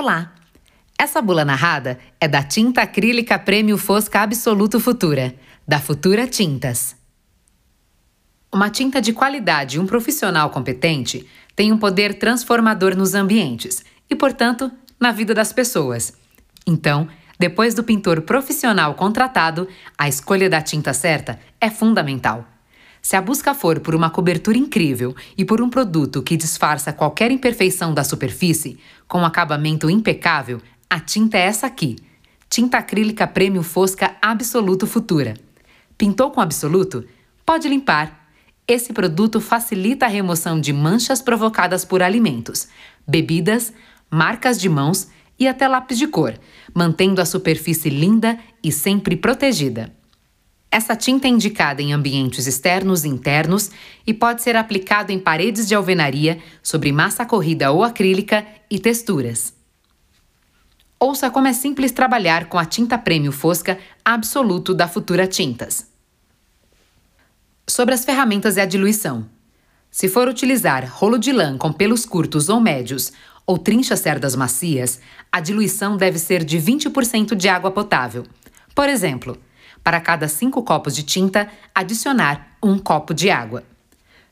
Olá! Essa bula narrada é da tinta acrílica Prêmio Fosca Absoluto Futura, da Futura Tintas. Uma tinta de qualidade e um profissional competente tem um poder transformador nos ambientes e, portanto, na vida das pessoas. Então, depois do pintor profissional contratado, a escolha da tinta certa é fundamental. Se a busca for por uma cobertura incrível e por um produto que disfarça qualquer imperfeição da superfície, com um acabamento impecável, a tinta é essa aqui. Tinta acrílica Prêmio Fosca Absoluto Futura. Pintou com Absoluto? Pode limpar. Esse produto facilita a remoção de manchas provocadas por alimentos, bebidas, marcas de mãos e até lápis de cor, mantendo a superfície linda e sempre protegida. Essa tinta é indicada em ambientes externos e internos e pode ser aplicado em paredes de alvenaria, sobre massa corrida ou acrílica e texturas. Ouça como é simples trabalhar com a tinta Prêmio Fosca Absoluto da Futura Tintas. Sobre as ferramentas e a diluição. Se for utilizar rolo de lã com pelos curtos ou médios ou trinchas cerdas macias, a diluição deve ser de 20% de água potável. Por exemplo, para cada 5 copos de tinta, adicionar um copo de água.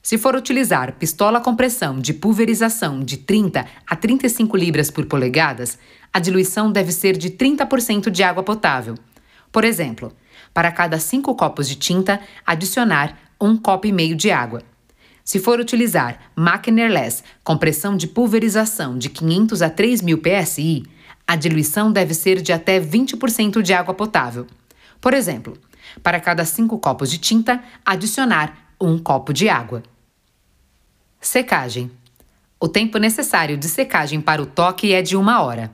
Se for utilizar pistola com pressão de pulverização de 30 a 35 libras por polegadas, a diluição deve ser de 30% de água potável. Por exemplo, para cada 5 copos de tinta, adicionar um copo e meio de água. Se for utilizar máquina airless com pressão de pulverização de 500 a 3000 psi, a diluição deve ser de até 20% de água potável. Por exemplo, para cada 5 copos de tinta, adicionar um copo de água. Secagem. O tempo necessário de secagem para o toque é de uma hora.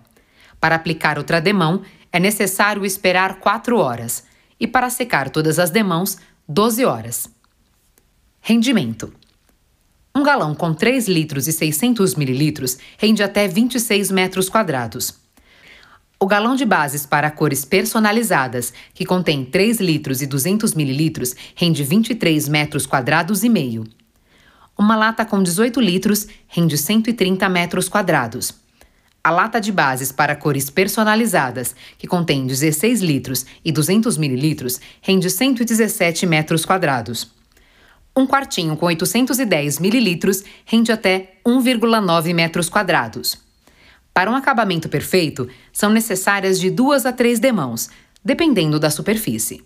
Para aplicar outra demão, é necessário esperar 4 horas. E para secar todas as demãos, 12 horas. Rendimento. Um galão com 3 litros e 600 mililitros rende até 26 metros quadrados. O galão de bases para cores personalizadas, que contém 3 litros e 200 mililitros, rende 23 metros quadrados e meio. Uma lata com 18 litros rende 130 metros quadrados. A lata de bases para cores personalizadas, que contém 16 litros e 200 mililitros, rende 117 metros quadrados. Um quartinho com 810 mililitros rende até 1,9 metros quadrados. Para um acabamento perfeito, são necessárias de duas a três demãos, dependendo da superfície.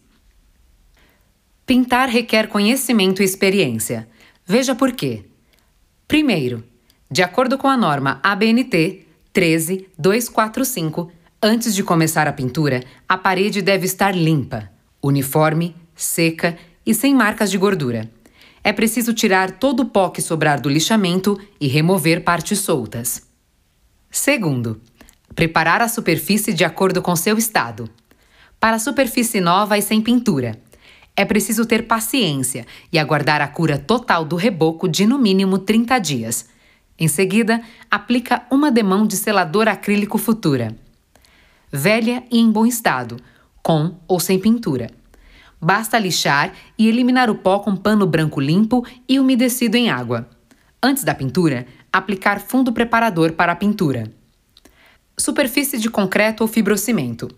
Pintar requer conhecimento e experiência. Veja por quê. Primeiro, de acordo com a norma ABNT 13245, antes de começar a pintura, a parede deve estar limpa, uniforme, seca e sem marcas de gordura. É preciso tirar todo o pó que sobrar do lixamento e remover partes soltas. Segundo, preparar a superfície de acordo com seu estado. Para superfície nova e sem pintura, é preciso ter paciência e aguardar a cura total do reboco de no mínimo 30 dias. Em seguida, aplica uma demão de selador acrílico Futura. Velha e em bom estado, com ou sem pintura. Basta lixar e eliminar o pó com pano branco limpo e umedecido em água. Antes da pintura, aplicar fundo preparador para a pintura. Superfície de concreto ou fibrocimento.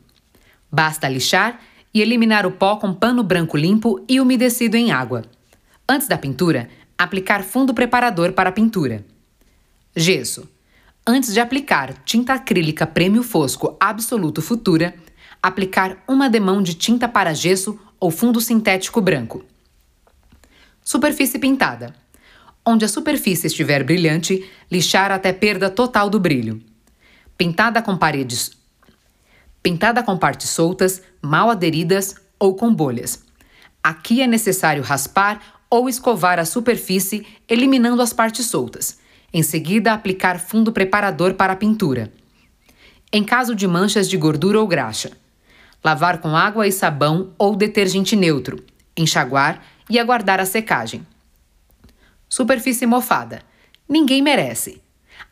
Basta lixar e eliminar o pó com pano branco limpo e umedecido em água. Antes da pintura, aplicar fundo preparador para a pintura. Gesso. Antes de aplicar tinta acrílica Prêmio Fosco Absoluto Futura, aplicar uma demão de tinta para gesso ou fundo sintético branco. Superfície pintada. Onde a superfície estiver brilhante, lixar até perda total do brilho. Pintada com paredes pintada com partes soltas, mal aderidas ou com bolhas. Aqui é necessário raspar ou escovar a superfície, eliminando as partes soltas. Em seguida, aplicar fundo preparador para a pintura. Em caso de manchas de gordura ou graxa, lavar com água e sabão ou detergente neutro, enxaguar e aguardar a secagem. Superfície mofada. Ninguém merece.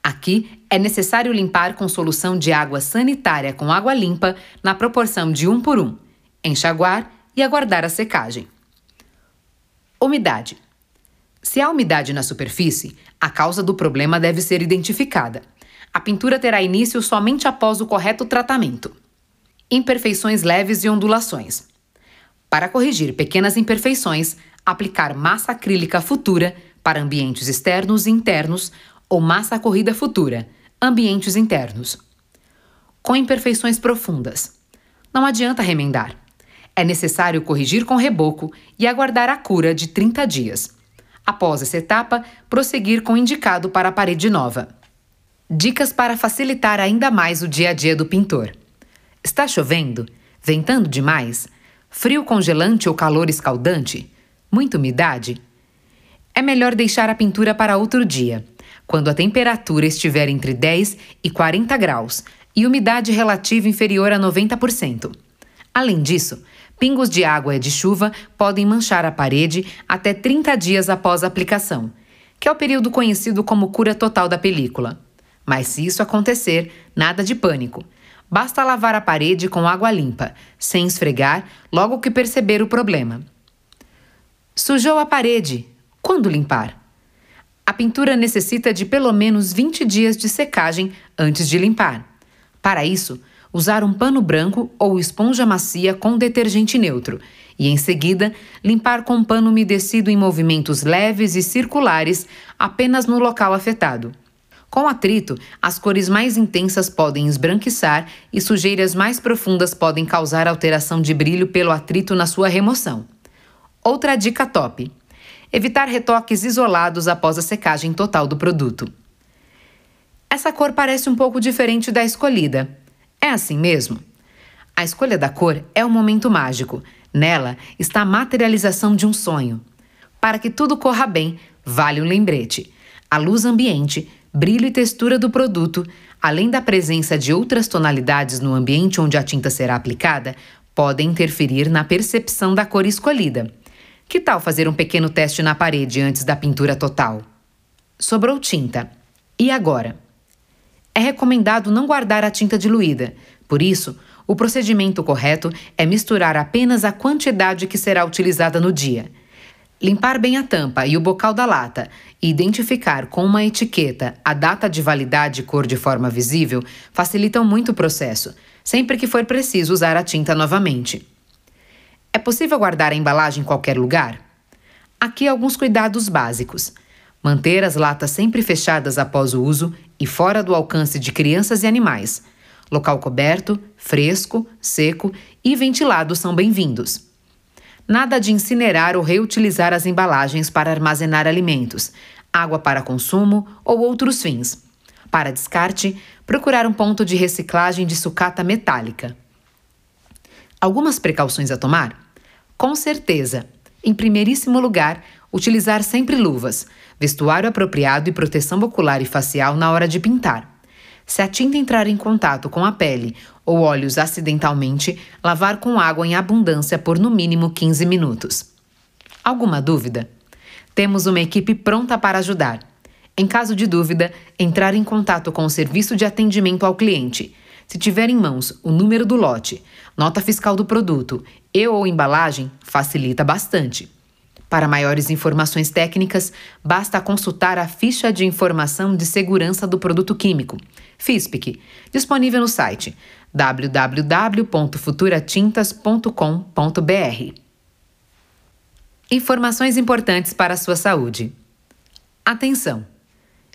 Aqui é necessário limpar com solução de água sanitária com água limpa na proporção de 1 por 1, enxaguar e aguardar a secagem. Umidade. Se há umidade na superfície, a causa do problema deve ser identificada. A pintura terá início somente após o correto tratamento. Imperfeições leves e ondulações. Para corrigir pequenas imperfeições, aplicar massa acrílica futura para ambientes externos e internos ou massa corrida futura, ambientes internos. Com imperfeições profundas. Não adianta remendar. É necessário corrigir com reboco e aguardar a cura de 30 dias. Após essa etapa, prosseguir com o indicado para a parede nova. Dicas para facilitar ainda mais o dia a dia do pintor. Está chovendo? Ventando demais? Frio congelante ou calor escaldante? Muita umidade? É melhor deixar a pintura para outro dia, quando a temperatura estiver entre 10 e 40 graus e umidade relativa inferior a 90%. Além disso, pingos de água e de chuva podem manchar a parede até 30 dias após a aplicação, que é o período conhecido como cura total da película. Mas se isso acontecer, nada de pânico. Basta lavar a parede com água limpa, sem esfregar, logo que perceber o problema. Sujou a parede. Quando limpar? A pintura necessita de pelo menos 20 dias de secagem antes de limpar. Para isso, usar um pano branco ou esponja macia com detergente neutro e, em seguida, limpar com pano umedecido em movimentos leves e circulares apenas no local afetado. Com atrito, as cores mais intensas podem esbranquiçar e sujeiras mais profundas podem causar alteração de brilho pelo atrito na sua remoção. Outra dica top: evitar retoques isolados após a secagem total do produto. Essa cor parece um pouco diferente da escolhida. É assim mesmo? A escolha da cor é um momento mágico. Nela está a materialização de um sonho. Para que tudo corra bem, vale um lembrete: a luz ambiente brilho e textura do produto, além da presença de outras tonalidades no ambiente onde a tinta será aplicada, podem interferir na percepção da cor escolhida. Que tal fazer um pequeno teste na parede antes da pintura total? Sobrou tinta. E agora? É recomendado não guardar a tinta diluída, por isso, o procedimento correto é misturar apenas a quantidade que será utilizada no dia. Limpar bem a tampa e o bocal da lata e identificar com uma etiqueta a data de validade e cor de forma visível facilitam muito o processo, sempre que for preciso usar a tinta novamente. É possível guardar a embalagem em qualquer lugar? Aqui alguns cuidados básicos. Manter as latas sempre fechadas após o uso e fora do alcance de crianças e animais. Local coberto, fresco, seco e ventilado são bem-vindos. Nada de incinerar ou reutilizar as embalagens para armazenar alimentos, água para consumo ou outros fins. Para descarte, procurar um ponto de reciclagem de sucata metálica. Algumas precauções a tomar? Com certeza. Em primeiríssimo lugar, utilizar sempre luvas, vestuário apropriado e proteção ocular e facial na hora de pintar. Se a tinta entrar em contato com a pele ou óleos acidentalmente, lavar com água em abundância por no mínimo 15 minutos. Alguma dúvida? Temos uma equipe pronta para ajudar. Em caso de dúvida, entrar em contato com o serviço de atendimento ao cliente. Se tiver em mãos o número do lote, nota fiscal do produto e ou embalagem, facilita bastante. Para maiores informações técnicas, basta consultar a ficha de informação de segurança do produto químico, FISPIC, disponível no site www.futuratintas.com.br. Informações importantes para a sua saúde. Atenção!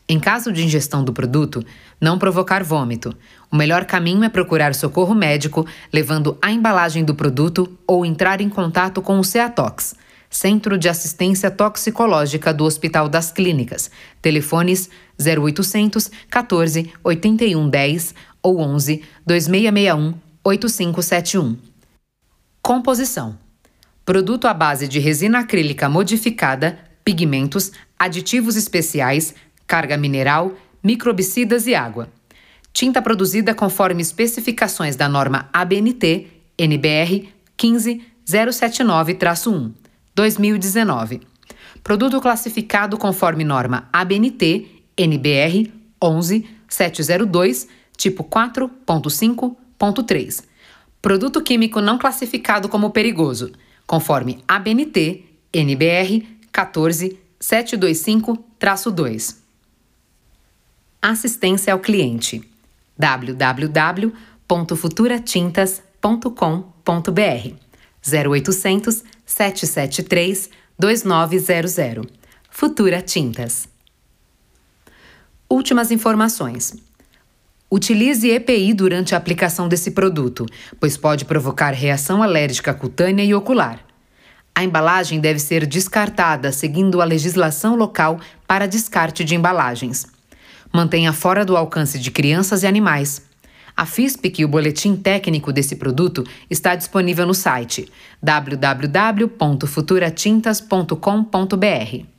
Em caso de ingestão do produto, não provocar vômito. O melhor caminho é procurar socorro médico, levando a embalagem do produto ou entrar em contato com o CEATOX Centro de Assistência Toxicológica do Hospital das Clínicas. Telefones 0800 14 81 10 ou 11 2661 8571. Composição: Produto à base de resina acrílica modificada, pigmentos, aditivos especiais, carga mineral, microbicidas e água. Tinta produzida conforme especificações da norma ABNT NBR 15079-1. 2019. Produto classificado conforme norma ABNT NBR 11702, tipo 4.5.3. Produto químico não classificado como perigoso, conforme ABNT NBR 14725-2. Assistência ao cliente. www.futuratintas.com.br 0800 773 2900. Futura Tintas. Últimas informações. Utilize EPI durante a aplicação desse produto, pois pode provocar reação alérgica cutânea e ocular. A embalagem deve ser descartada seguindo a legislação local para descarte de embalagens. Mantenha fora do alcance de crianças e animais. A FISPIC e o boletim técnico desse produto está disponível no site www.futuratintas.com.br.